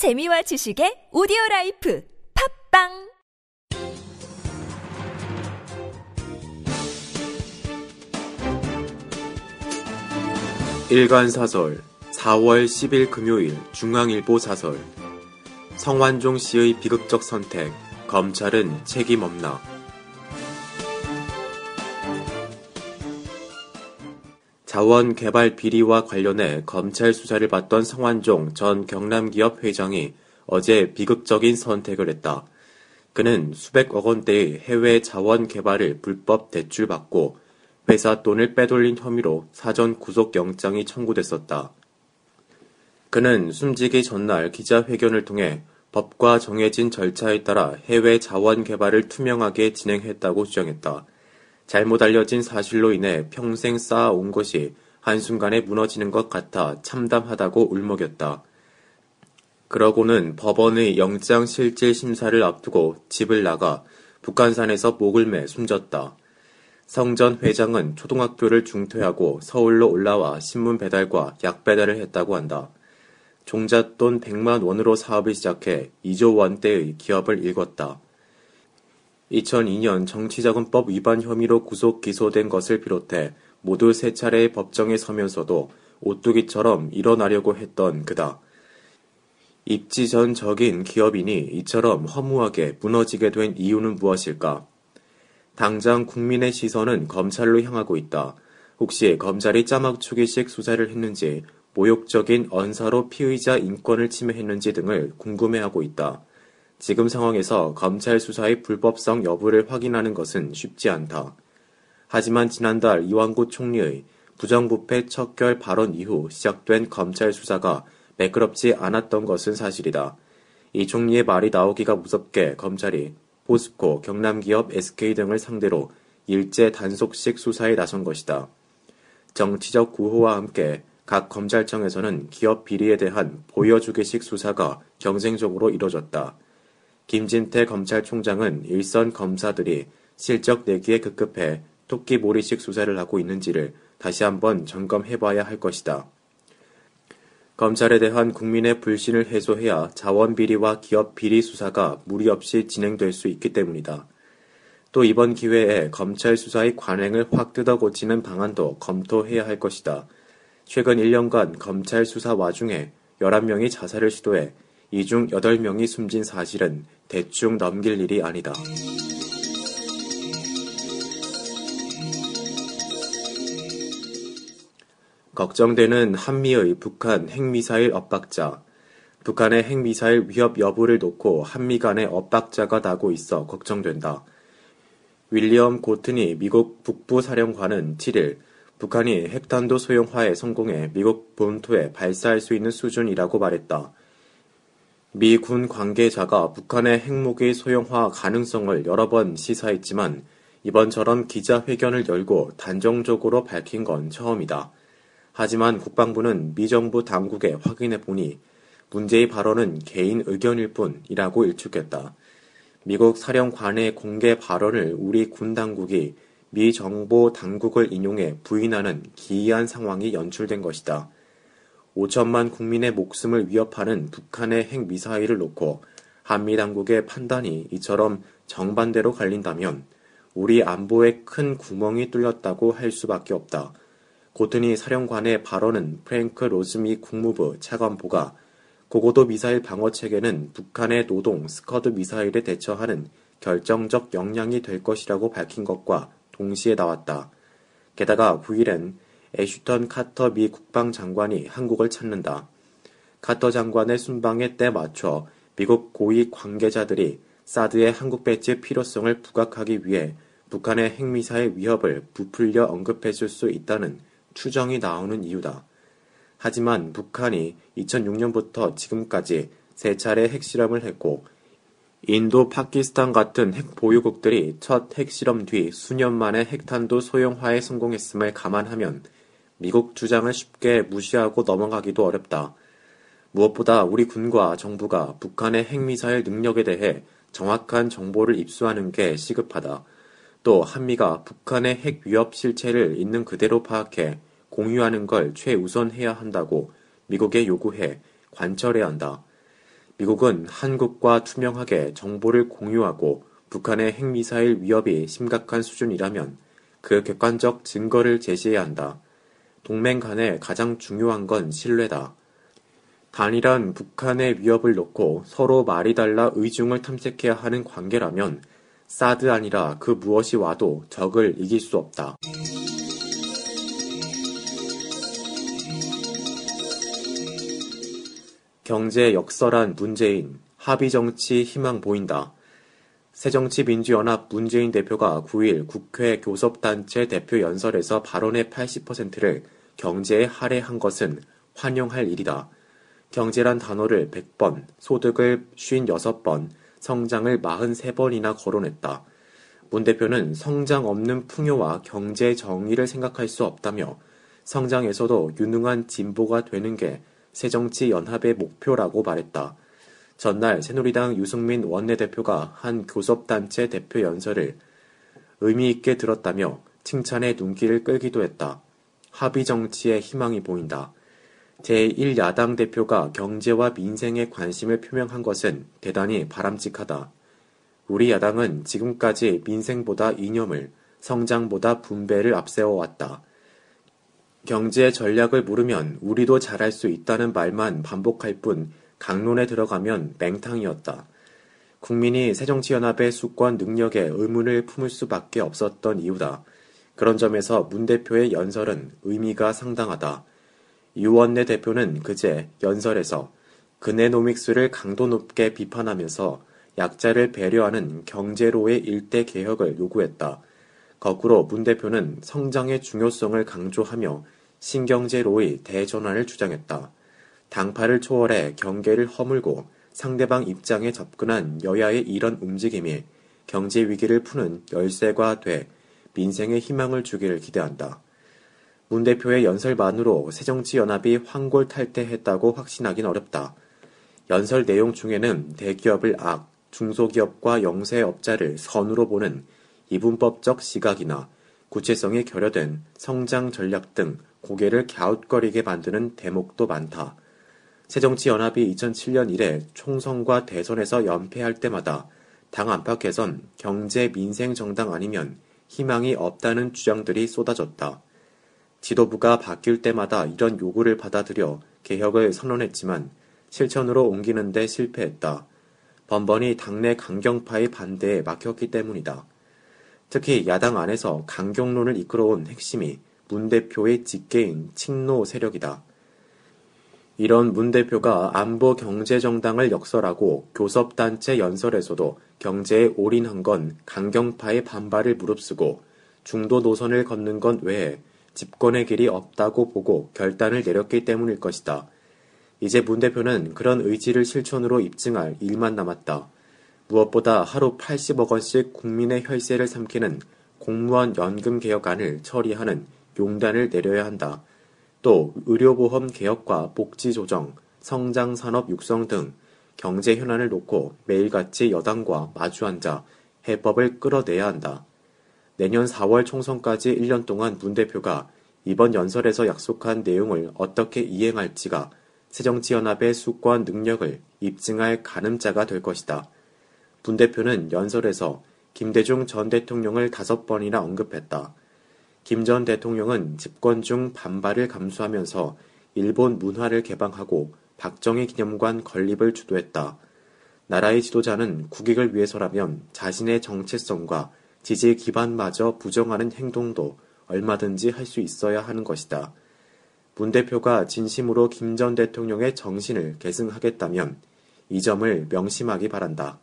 재미와 지식의 오디오 life 팟빵! 일간사설 4월 10일 금요일 중앙일보 사설. 성완종 씨의 비극적 선택 검찰은 책임 없나 자원 개발 비리와 관련해 검찰 수사를 받던 성완종 전 경남기업 회장이 어제 비극적인 선택을 했다. 그는 수백억 원대의 해외 자원 개발을 불법 대출받고 회사 돈을 빼돌린 혐의로 사전 구속영장이 청구됐었다. 그는 숨지기 전날 기자회견을 통해 법과 정해진 절차에 따라 해외 자원 개발을 투명하게 진행했다고 주장했다. 잘못 알려진 사실로 인해 평생 쌓아온 것이 한순간에 무너지는 것 같아 참담하다고 울먹였다. 그러고는 법원의 영장 실질 심사를 앞두고 집을 나가 북한산에서 목을 매 숨졌다. 성전 회장은 초등학교를 중퇴하고 서울로 올라와 신문 배달과 약 배달을 했다고 한다. 종잣돈 100만 원으로 사업을 시작해 2조 원대의 기업을 일궜다. 2002년 정치자금법 위반 혐의로 구속 기소된 것을 비롯해 모두 세 차례의 법정에 서면서도 오뚜기처럼 일어나려고 했던 그다. 입지 전 적인 기업인이 이처럼 허무하게 무너지게 된 이유는 무엇일까? 당장 국민의 시선은 검찰로 향하고 있다. 혹시 검찰이 짜막추기식 수사를 했는지, 모욕적인 언사로 피의자 인권을 침해했는지 등을 궁금해하고 있다. 지금 상황에서 검찰 수사의 불법성 여부를 확인하는 것은 쉽지 않다. 하지만 지난달 이완구 총리의 부정부패 척결 발언 이후 시작된 검찰 수사가 매끄럽지 않았던 것은 사실이다. 이 총리의 말이 나오기가 무섭게 검찰이 포스코, 경남기업 SK 등을 상대로 일제 단속식 수사에 나선 것이다. 정치적 구호와 함께 각 검찰청에서는 기업 비리에 대한 보여주기식 수사가 경쟁적으로 이뤄졌다. 김진태 검찰총장은 일선 검사들이 실적 내기에 급급해 토끼몰이식 수사를 하고 있는지를 다시 한번 점검해봐야 할 것이다. 검찰에 대한 국민의 불신을 해소해야 자원 비리와 기업 비리 수사가 무리 없이 진행될 수 있기 때문이다. 또 이번 기회에 검찰 수사의 관행을 확 뜯어 고치는 방안도 검토해야 할 것이다. 최근 1년간 검찰 수사 와중에 11명이 자살을 시도해 이 중 8명이 숨진 사실은 대충 넘길 일이 아니다. 걱정되는 한미의 북한 핵미사일 엇박자. 북한의 핵미사일 위협 여부를 놓고 한미 간의 엇박자가 나고 있어 걱정된다. 윌리엄 고튼이 미국 북부사령관은 7일 북한이 핵탄도 소형화에 성공해 미국 본토에 발사할 수 있는 수준이라고 말했다. 미 군 관계자가 북한의 핵무기 소형화 가능성을 여러 번 시사했지만 이번처럼 기자회견을 열고 단정적으로 밝힌 건 처음이다. 하지만 국방부는 미 정부 당국에 확인해 보니 문제의 발언은 개인 의견일 뿐이라고 일축했다. 미국 사령관의 공개 발언을 우리 군 당국이 미 정보 당국을 인용해 부인하는 기이한 상황이 연출된 것이다. 5천만 국민의 목숨을 위협하는 북한의 핵미사일을 놓고 한미 당국의 판단이 이처럼 정반대로 갈린다면 우리 안보에 큰 구멍이 뚫렸다고 할 수밖에 없다. 고트니 사령관의 발언은 프랭크 로즈 미 국무부 차관보가 고고도 미사일 방어 체계는 북한의 노동 스커드 미사일에 대처하는 결정적 역량이 될 것이라고 밝힌 것과 동시에 나왔다. 게다가 9일엔 애슈턴 카터 미 국방장관이 한국을 찾는다. 카터 장관의 순방에 때 맞춰 미국 고위 관계자들이 사드의 한국 배치 필요성을 부각하기 위해 북한의 핵미사일 위협을 부풀려 언급했을 수 있다는 추정이 나오는 이유다. 하지만 북한이 2006년부터 지금까지 세 차례 핵실험을 했고 인도, 파키스탄 같은 핵 보유국들이 첫 핵실험 뒤 수년 만에 핵탄두 소형화에 성공했음을 감안하면 미국 주장을 쉽게 무시하고 넘어가기도 어렵다. 무엇보다 우리 군과 정부가 북한의 핵미사일 능력에 대해 정확한 정보를 입수하는 게 시급하다. 또 한미가 북한의 핵 위협 실체를 있는 그대로 파악해 공유하는 걸 최우선해야 한다고 미국에 요구해 관철해야 한다. 미국은 한국과 투명하게 정보를 공유하고 북한의 핵미사일 위협이 심각한 수준이라면 그 객관적 증거를 제시해야 한다. 동맹 간에 가장 중요한 건 신뢰다. 단일한 북한의 위협을 놓고 서로 말이 달라 의중을 탐색해야 하는 관계라면 사드 아니라 그 무엇이 와도 적을 이길 수 없다. 경제 역설한 문재인, 합의 정치 희망 보인다. 새정치민주연합 문재인 대표가 9일 국회 교섭단체 대표 연설에서 발언의 80%를 경제에 할애한 것은 환영할 일이다. 경제란 단어를 100번, 소득을 56번, 성장을 43번이나 거론했다. 문 대표는 성장 없는 풍요와 경제 정의를 생각할 수 없다며 성장에서도 유능한 진보가 되는 게 새정치연합의 목표라고 말했다. 전날 새누리당 유승민 원내대표가 한 교섭단체 대표 연설을 의미 있게 들었다며 칭찬에 눈길을 끌기도 했다. 합의 정치에 희망이 보인다. 제1야당 대표가 경제와 민생에 관심을 표명한 것은 대단히 바람직하다. 우리 야당은 지금까지 민생보다 이념을, 성장보다 분배를 앞세워왔다. 경제 전략을 물으면 우리도 잘할 수 있다는 말만 반복할 뿐 강론에 들어가면 맹탕이었다. 국민이 새정치연합의 수권 능력에 의문을 품을 수밖에 없었던 이유다. 그런 점에서 문 대표의 연설은 의미가 상당하다. 유원내 대표는 그제 연설에서 그네노믹스를 강도 높게 비판하면서 약자를 배려하는 경제로의 일대 개혁을 요구했다. 거꾸로 문 대표는 성장의 중요성을 강조하며 신경제로의 대전환을 주장했다. 당파를 초월해 경계를 허물고 상대방 입장에 접근한 여야의 이런 움직임이 경제 위기를 푸는 열쇠가 돼 민생의 희망을 주기를 기대한다. 문 대표의 연설만으로 새정치연합이 황골 탈퇴했다고 확신하긴 어렵다. 연설 내용 중에는 대기업을 악, 중소기업과 영세업자를 선으로 보는 이분법적 시각이나 구체성이 결여된 성장 전략 등 고개를 갸웃거리게 만드는 대목도 많다. 새정치연합이 2007년 이래 총선과 대선에서 연패할 때마다 당 안팎에선 경제 민생 정당 아니면 희망이 없다는 주장들이 쏟아졌다. 지도부가 바뀔 때마다 이런 요구를 받아들여 개혁을 선언했지만 실천으로 옮기는데 실패했다. 번번이 당내 강경파의 반대에 막혔기 때문이다. 특히 야당 안에서 강경론을 이끌어온 핵심이 문 대표의 직계인 친노 세력이다. 이런 문 대표가 안보 경제정당을 역설하고 교섭단체 연설에서도 경제에 올인한 건 강경파의 반발을 무릅쓰고 중도 노선을 걷는 것 외에 집권의 길이 없다고 보고 결단을 내렸기 때문일 것이다. 이제 문 대표는 그런 의지를 실천으로 입증할 일만 남았다. 무엇보다 하루 80억 원씩 국민의 혈세를 삼키는 공무원 연금 개혁안을 처리하는 용단을 내려야 한다. 또 의료보험 개혁과 복지 조정, 성장 산업 육성 등 경제 현안을 놓고 매일같이 여당과 마주 앉아 해법을 끌어내야 한다. 내년 4월 총선까지 1년 동안 문 대표가 이번 연설에서 약속한 내용을 어떻게 이행할지가 새정치연합의 수권 능력을 입증할 가늠자가 될 것이다. 문 대표는 연설에서 김대중 전 대통령을 다섯 번이나 언급했다. 김 전 대통령은 집권 중 반발을 감수하면서 일본 문화를 개방하고 박정희 기념관 건립을 주도했다. 나라의 지도자는 국익을 위해서라면 자신의 정체성과 지지 기반마저 부정하는 행동도 얼마든지 할 수 있어야 하는 것이다. 문 대표가 진심으로 김 전 대통령의 정신을 계승하겠다면 이 점을 명심하기 바란다.